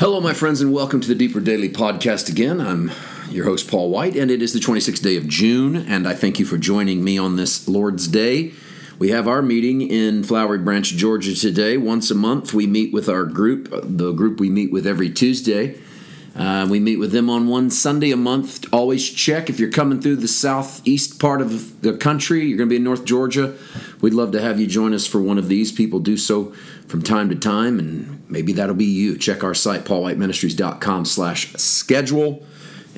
Hello, my friends, and welcome to the Deeper Daily Podcast again. I'm your host, Paul White, and it is the 26th day of June, and I thank you for joining me on this Lord's Day. We have our meeting in Flowery Branch, Georgia today. Once a month, we meet with our group, the group we meet with every Tuesday. Uh, we meet with them on one Sunday a month. Always check if you're coming through the southeast part of the country, you're going to be in North Georgia. We'd love to have you join us for one of these. People do so from time to time, and maybe that'll be you. Check our site, paulwhiteministries.com slash schedule,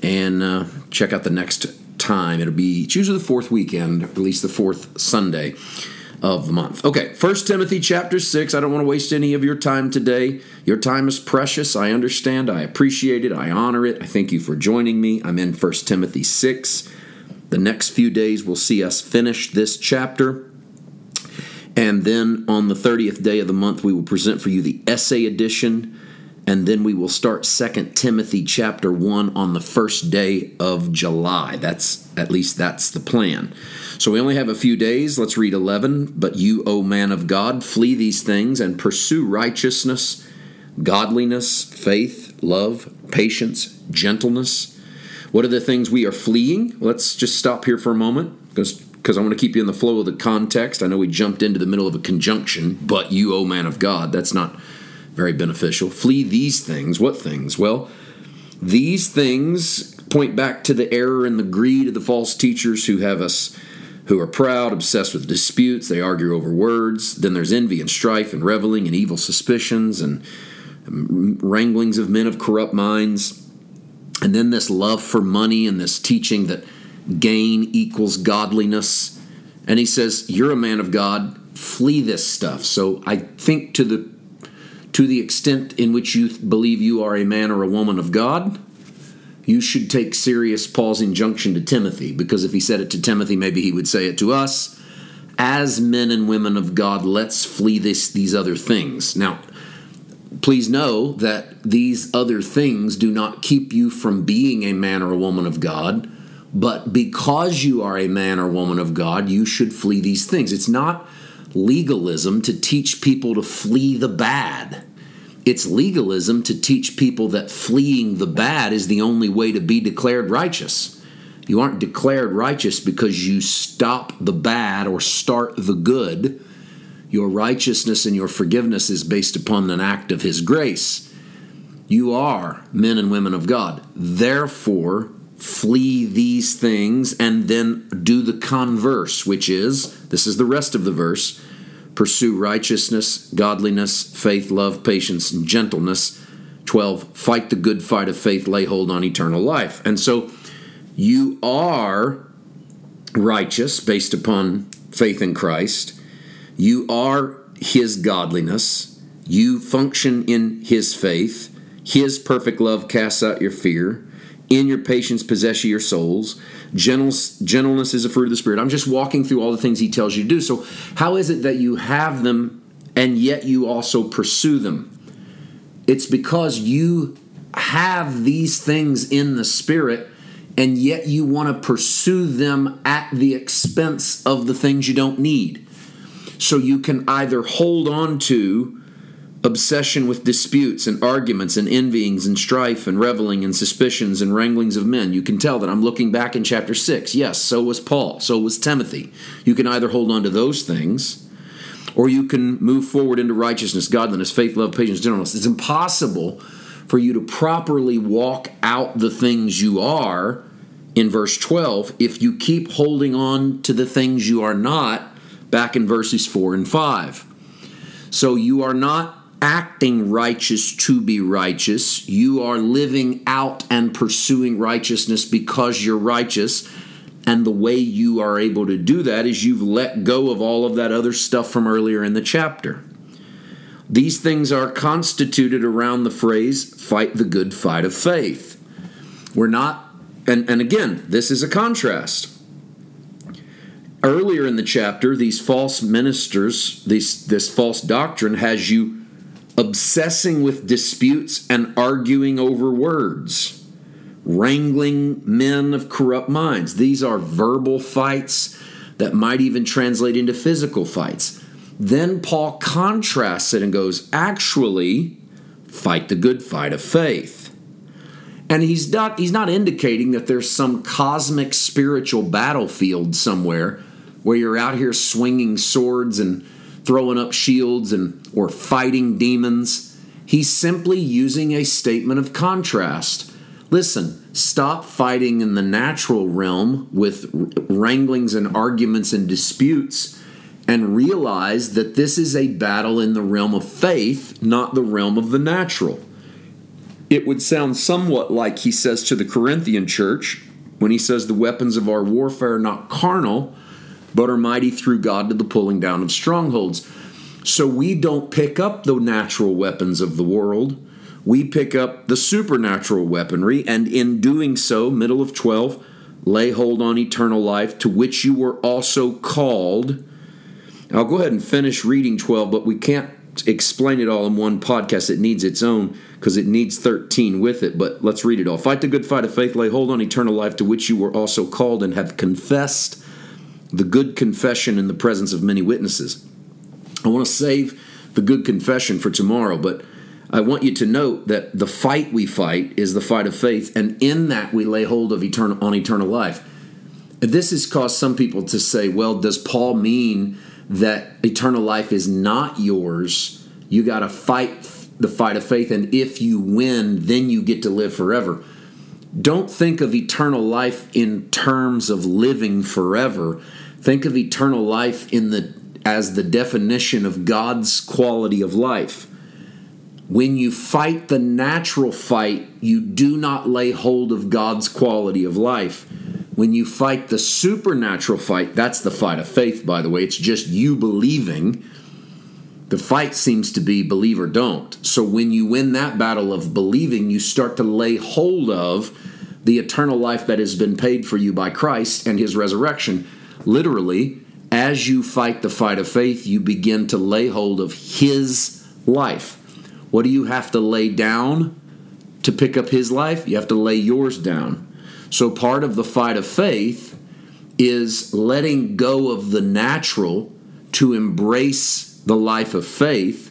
and uh, check out the next time. It'll be, it's usually the fourth weekend, at least the fourth Sunday of the month. Okay, First Timothy chapter 6. I don't want to waste any of your time today. Your time is precious. I understand. I appreciate it. I honor it. I thank you for joining me. I'm in First Timothy 6. The next few days will see us finish this chapter. And then on the 30th day of the month, we will present for you the essay edition. And then we will start Second Timothy chapter 1 on the first day of July. That's at least that's the plan. So we only have a few days. Let's read 11. But you, O man of God, flee these things and pursue righteousness, godliness, faith, love, patience, gentleness. What are the things we are fleeing? Let's just stop here for a moment because because I want to keep you in the flow of the context. I know we jumped into the middle of a conjunction, but you, O man of God, that's not very beneficial. Flee these things. What things? Well, these things point back to the error and the greed of the false teachers who have us who are proud, obsessed with disputes, they argue over words. Then there's envy and strife and reveling and evil suspicions and um, wranglings of men of corrupt minds. And then this love for money and this teaching that gain equals godliness. And he says, You're a man of God, flee this stuff. So I think to the to the extent in which you believe you are a man or a woman of God, you should take serious Paul's injunction to Timothy, because if he said it to Timothy, maybe he would say it to us. As men and women of God, let's flee this, these other things. Now, please know that these other things do not keep you from being a man or a woman of God, but because you are a man or woman of God, you should flee these things. It's not legalism to teach people to flee the bad. It's legalism to teach people that fleeing the bad is the only way to be declared righteous. You aren't declared righteous because you stop the bad or start the good. Your righteousness and your forgiveness is based upon an act of His grace. You are men and women of God. Therefore, flee these things and then do the converse, which is this is the rest of the verse pursue righteousness, godliness, faith, love, patience, and gentleness. 12, fight the good fight of faith, lay hold on eternal life. And so you are righteous based upon faith in Christ. You are his godliness. You function in his faith. His perfect love casts out your fear. In your patience, possess your souls. gentleness is a fruit of the Spirit. I'm just walking through all the things He tells you to do. So, how is it that you have them and yet you also pursue them? It's because you have these things in the Spirit and yet you want to pursue them at the expense of the things you don't need. So, you can either hold on to obsession with disputes and arguments and envyings and strife and reveling and suspicions and wranglings of men. You can tell that I'm looking back in chapter 6. Yes, so was Paul, so was Timothy. You can either hold on to those things or you can move forward into righteousness, godliness, faith, love, patience, gentleness. It's impossible for you to properly walk out the things you are in verse 12 if you keep holding on to the things you are not back in verses 4 and 5. So you are not acting righteous to be righteous. You are living out and pursuing righteousness because you're righteous. And the way you are able to do that is you've let go of all of that other stuff from earlier in the chapter. These things are constituted around the phrase, fight the good fight of faith. We're not, and, and again, this is a contrast. Earlier in the chapter, these false ministers, these, this false doctrine has you obsessing with disputes and arguing over words, wrangling men of corrupt minds. These are verbal fights that might even translate into physical fights. Then Paul contrasts it and goes, actually, fight the good fight of faith. And he's not, he's not indicating that there's some cosmic spiritual battlefield somewhere where you're out here swinging swords and throwing up shields and or fighting demons. He's simply using a statement of contrast. Listen, stop fighting in the natural realm with wranglings and arguments and disputes and realize that this is a battle in the realm of faith, not the realm of the natural. It would sound somewhat like he says to the Corinthian church when he says, The weapons of our warfare are not carnal, but are mighty through God to the pulling down of strongholds. So we don't pick up the natural weapons of the world. We pick up the supernatural weaponry, and in doing so, middle of 12, lay hold on eternal life, to which you were also called I'll go ahead and finish reading 12, but we can't explain it all in one podcast. It needs its own because it needs 13 with it. But let's read it all. Fight the good fight of faith, lay hold on eternal life to which you were also called and have confessed the good confession in the presence of many witnesses. I want to save the good confession for tomorrow, but I want you to note that the fight we fight is the fight of faith, and in that we lay hold of eternal on eternal life. This has caused some people to say, well, does Paul mean that eternal life is not yours. You got to fight the fight of faith, and if you win, then you get to live forever. Don't think of eternal life in terms of living forever. Think of eternal life in the as the definition of God's quality of life. When you fight the natural fight, you do not lay hold of God's quality of life when you fight the supernatural fight, that's the fight of faith, by the way. It's just you believing. The fight seems to be believe or don't. So when you win that battle of believing, you start to lay hold of the eternal life that has been paid for you by Christ and his resurrection. Literally, as you fight the fight of faith, you begin to lay hold of his life. What do you have to lay down to pick up his life? You have to lay yours down. So, part of the fight of faith is letting go of the natural to embrace the life of faith.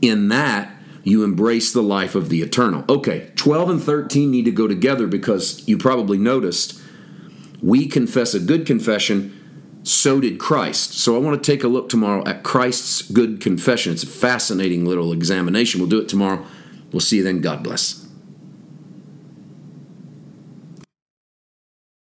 In that, you embrace the life of the eternal. Okay, 12 and 13 need to go together because you probably noticed we confess a good confession, so did Christ. So I want to take a look tomorrow at Christ's good confession. It's a fascinating little examination. We'll do it tomorrow. We'll see you then. God bless.